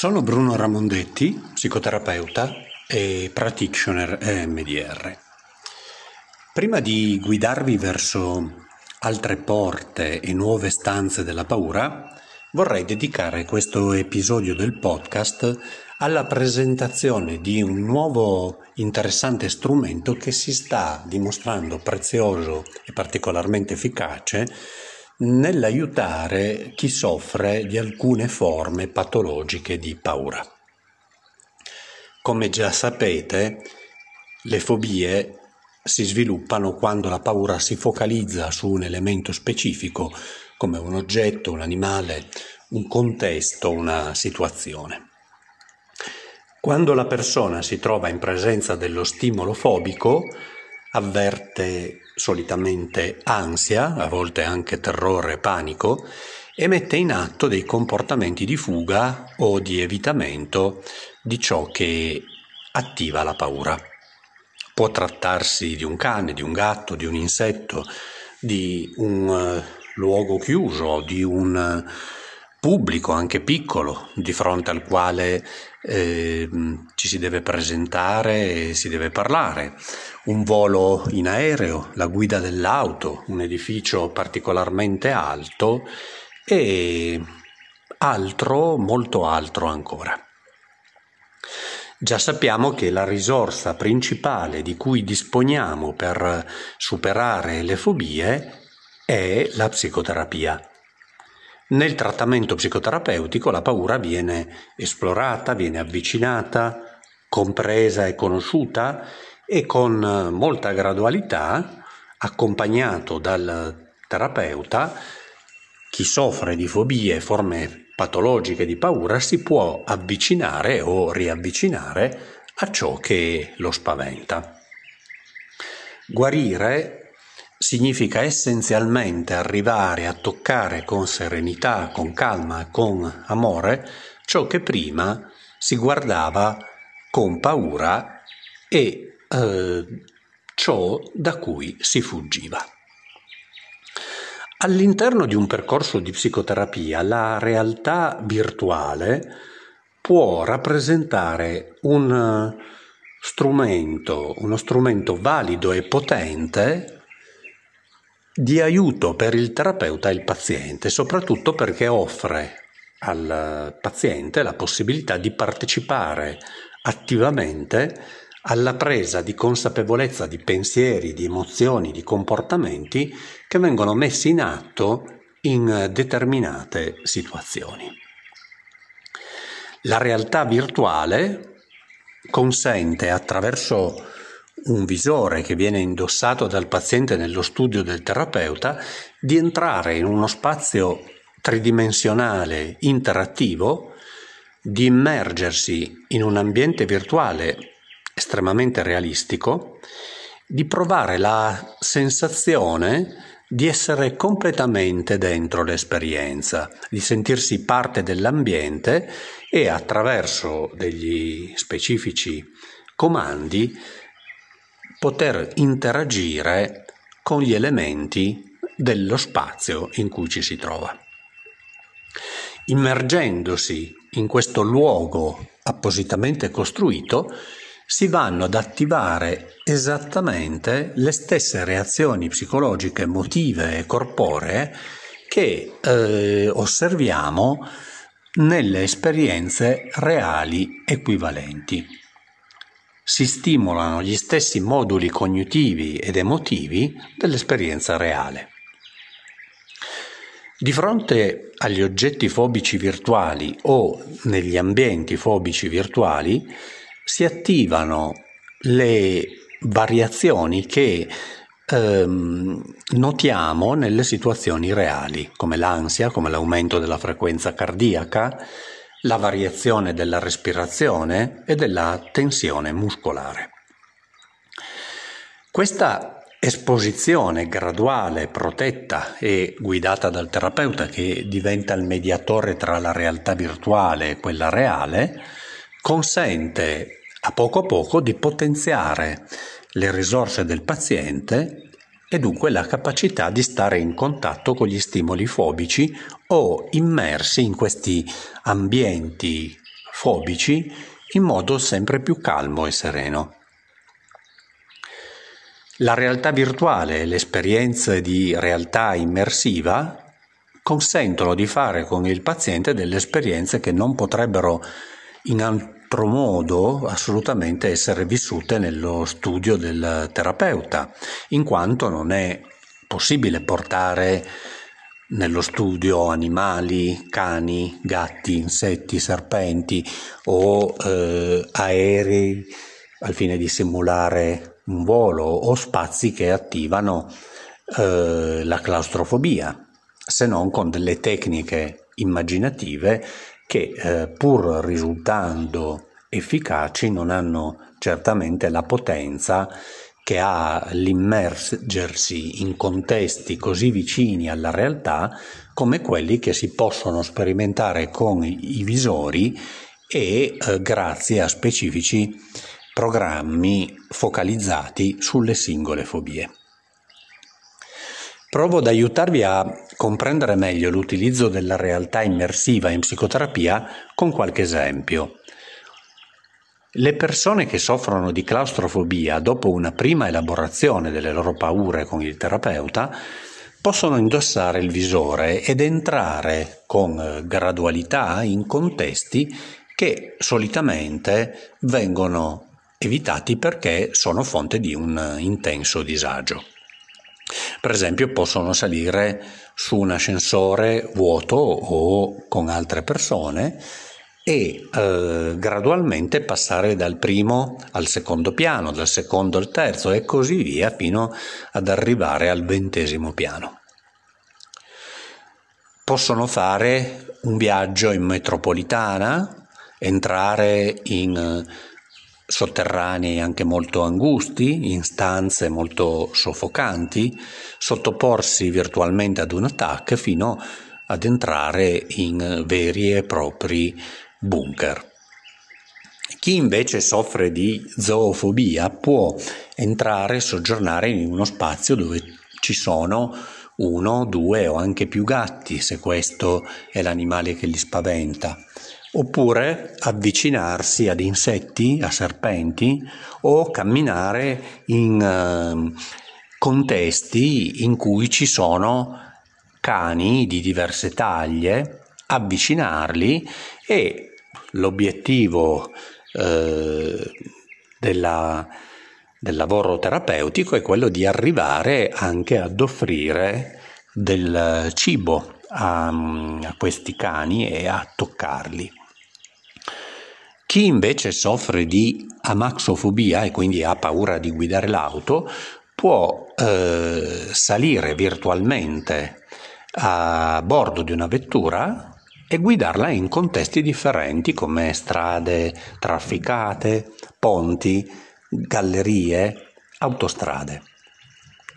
Sono Bruno Ramondetti, psicoterapeuta e practitioner EMDR. Prima di guidarvi verso altre porte e nuove stanze della paura, vorrei dedicare questo episodio del podcast alla presentazione di un nuovo interessante strumento che si sta dimostrando prezioso e particolarmente efficace nell'aiutare chi soffre di alcune forme patologiche di paura. Come già sapete, le fobie si sviluppano quando la paura si focalizza su un elemento specifico, come un oggetto, un animale, un contesto, una situazione. Quando la persona si trova in presenza dello stimolo fobico, avverte solitamente ansia, a volte anche terrore panico, e mette in atto dei comportamenti di fuga o di evitamento di ciò che attiva la paura. Può trattarsi di un cane, di un gatto, di un insetto, di un uh, luogo chiuso, di un uh, pubblico anche piccolo di fronte al quale eh, ci si deve presentare e si deve parlare un volo in aereo, la guida dell'auto, un edificio particolarmente alto e altro, molto altro ancora. Già sappiamo che la risorsa principale di cui disponiamo per superare le fobie è la psicoterapia. Nel trattamento psicoterapeutico la paura viene esplorata, viene avvicinata, compresa e conosciuta e con molta gradualità, accompagnato dal terapeuta, chi soffre di fobie, forme patologiche di paura, si può avvicinare o riavvicinare a ciò che lo spaventa. Guarire significa essenzialmente arrivare a toccare con serenità, con calma, con amore ciò che prima si guardava con paura e eh, ciò da cui si fuggiva. All'interno di un percorso di psicoterapia la realtà virtuale può rappresentare un strumento, uno strumento valido e potente di aiuto per il terapeuta e il paziente, soprattutto perché offre al paziente la possibilità di partecipare attivamente alla presa di consapevolezza di pensieri, di emozioni, di comportamenti che vengono messi in atto in determinate situazioni. La realtà virtuale consente attraverso un visore che viene indossato dal paziente nello studio del terapeuta di entrare in uno spazio tridimensionale interattivo, di immergersi in un ambiente virtuale estremamente realistico, di provare la sensazione di essere completamente dentro l'esperienza, di sentirsi parte dell'ambiente e attraverso degli specifici comandi poter interagire con gli elementi dello spazio in cui ci si trova. Immergendosi in questo luogo appositamente costruito, si vanno ad attivare esattamente le stesse reazioni psicologiche, emotive e corporee che eh, osserviamo nelle esperienze reali equivalenti. Si stimolano gli stessi moduli cognitivi ed emotivi dell'esperienza reale. Di fronte agli oggetti fobici virtuali o negli ambienti fobici virtuali, si attivano le variazioni che ehm, notiamo nelle situazioni reali, come l'ansia, come l'aumento della frequenza cardiaca, la variazione della respirazione e della tensione muscolare. Questa esposizione graduale, protetta e guidata dal terapeuta che diventa il mediatore tra la realtà virtuale e quella reale, consente a poco a poco di potenziare le risorse del paziente e dunque la capacità di stare in contatto con gli stimoli fobici o immersi in questi ambienti fobici in modo sempre più calmo e sereno. La realtà virtuale e le esperienze di realtà immersiva consentono di fare con il paziente delle esperienze che non potrebbero in modo assolutamente essere vissute nello studio del terapeuta, in quanto non è possibile portare nello studio animali, cani, gatti, insetti, serpenti o eh, aerei al fine di simulare un volo o spazi che attivano eh, la claustrofobia, se non con delle tecniche immaginative che eh, pur risultando efficaci non hanno certamente la potenza che ha l'immergersi in contesti così vicini alla realtà come quelli che si possono sperimentare con i visori e eh, grazie a specifici programmi focalizzati sulle singole fobie. Provo ad aiutarvi a comprendere meglio l'utilizzo della realtà immersiva in psicoterapia con qualche esempio. Le persone che soffrono di claustrofobia dopo una prima elaborazione delle loro paure con il terapeuta possono indossare il visore ed entrare con gradualità in contesti che solitamente vengono evitati perché sono fonte di un intenso disagio. Per esempio possono salire su un ascensore vuoto o con altre persone e eh, gradualmente passare dal primo al secondo piano, dal secondo al terzo e così via fino ad arrivare al ventesimo piano. Possono fare un viaggio in metropolitana, entrare in sotterranei anche molto angusti, in stanze molto soffocanti, sottoporsi virtualmente ad un attacco fino ad entrare in veri e propri bunker. Chi invece soffre di zoofobia può entrare e soggiornare in uno spazio dove ci sono uno, due o anche più gatti, se questo è l'animale che gli spaventa, oppure avvicinarsi ad insetti, a serpenti o camminare in uh, contesti in cui ci sono cani di diverse taglie, avvicinarli e l'obiettivo eh, della, del lavoro terapeutico è quello di arrivare anche ad offrire del cibo a, a questi cani e a toccarli. Chi invece soffre di amaxofobia e quindi ha paura di guidare l'auto può eh, salire virtualmente a bordo di una vettura e guidarla in contesti differenti come strade trafficate, ponti, gallerie, autostrade.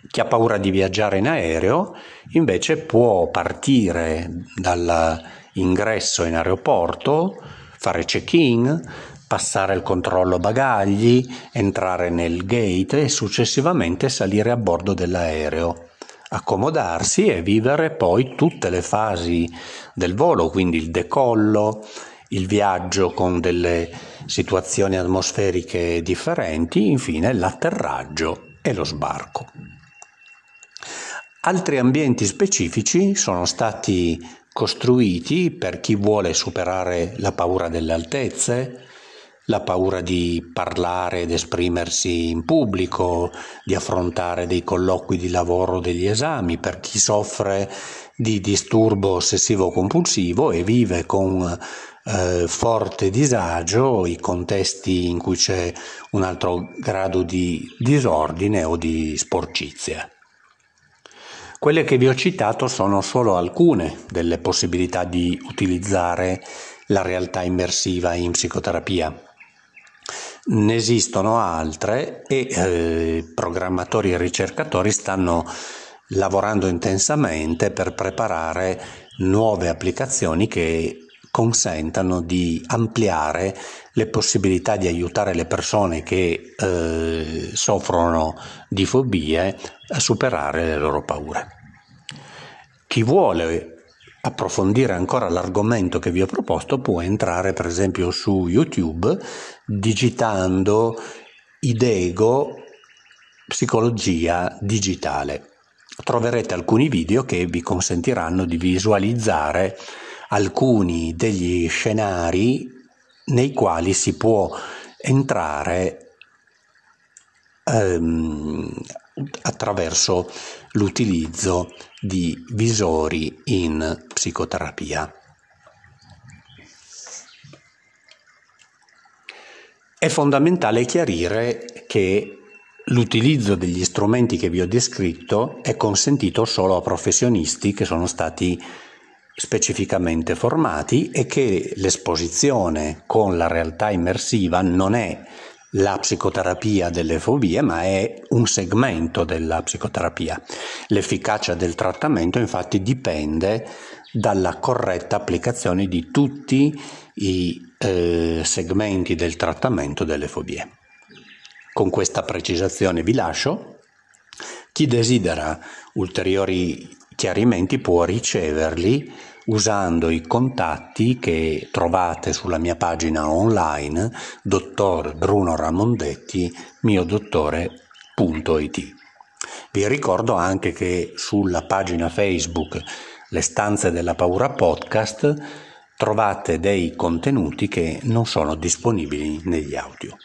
Chi ha paura di viaggiare in aereo invece può partire dall'ingresso in aeroporto, fare check-in, passare il controllo bagagli, entrare nel gate e successivamente salire a bordo dell'aereo accomodarsi e vivere poi tutte le fasi del volo, quindi il decollo, il viaggio con delle situazioni atmosferiche differenti, infine l'atterraggio e lo sbarco. Altri ambienti specifici sono stati costruiti per chi vuole superare la paura delle altezze, la paura di parlare ed esprimersi in pubblico, di affrontare dei colloqui di lavoro, degli esami, per chi soffre di disturbo ossessivo compulsivo e vive con eh, forte disagio i contesti in cui c'è un altro grado di disordine o di sporcizia. Quelle che vi ho citato sono solo alcune delle possibilità di utilizzare la realtà immersiva in psicoterapia. Ne esistono altre e eh, programmatori e ricercatori stanno lavorando intensamente per preparare nuove applicazioni che consentano di ampliare le possibilità di aiutare le persone che eh, soffrono di fobie a superare le loro paure. Chi vuole approfondire ancora l'argomento che vi ho proposto può entrare per esempio su YouTube digitando Idego psicologia digitale. Troverete alcuni video che vi consentiranno di visualizzare alcuni degli scenari nei quali si può entrare ehm, attraverso l'utilizzo di visori in psicoterapia. È fondamentale chiarire che l'utilizzo degli strumenti che vi ho descritto è consentito solo a professionisti che sono stati specificamente formati e che l'esposizione con la realtà immersiva non è la psicoterapia delle fobie, ma è un segmento della psicoterapia. L'efficacia del trattamento infatti dipende dalla corretta applicazione di tutti i eh, segmenti del trattamento delle fobie. Con questa precisazione vi lascio. Chi desidera ulteriori chiarimenti può riceverli usando i contatti che trovate sulla mia pagina online dottor Bruno Ramondetti miodottore.it. Vi ricordo anche che sulla pagina Facebook Le stanze della paura podcast trovate dei contenuti che non sono disponibili negli audio.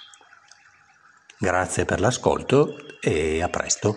Grazie per l'ascolto e a presto.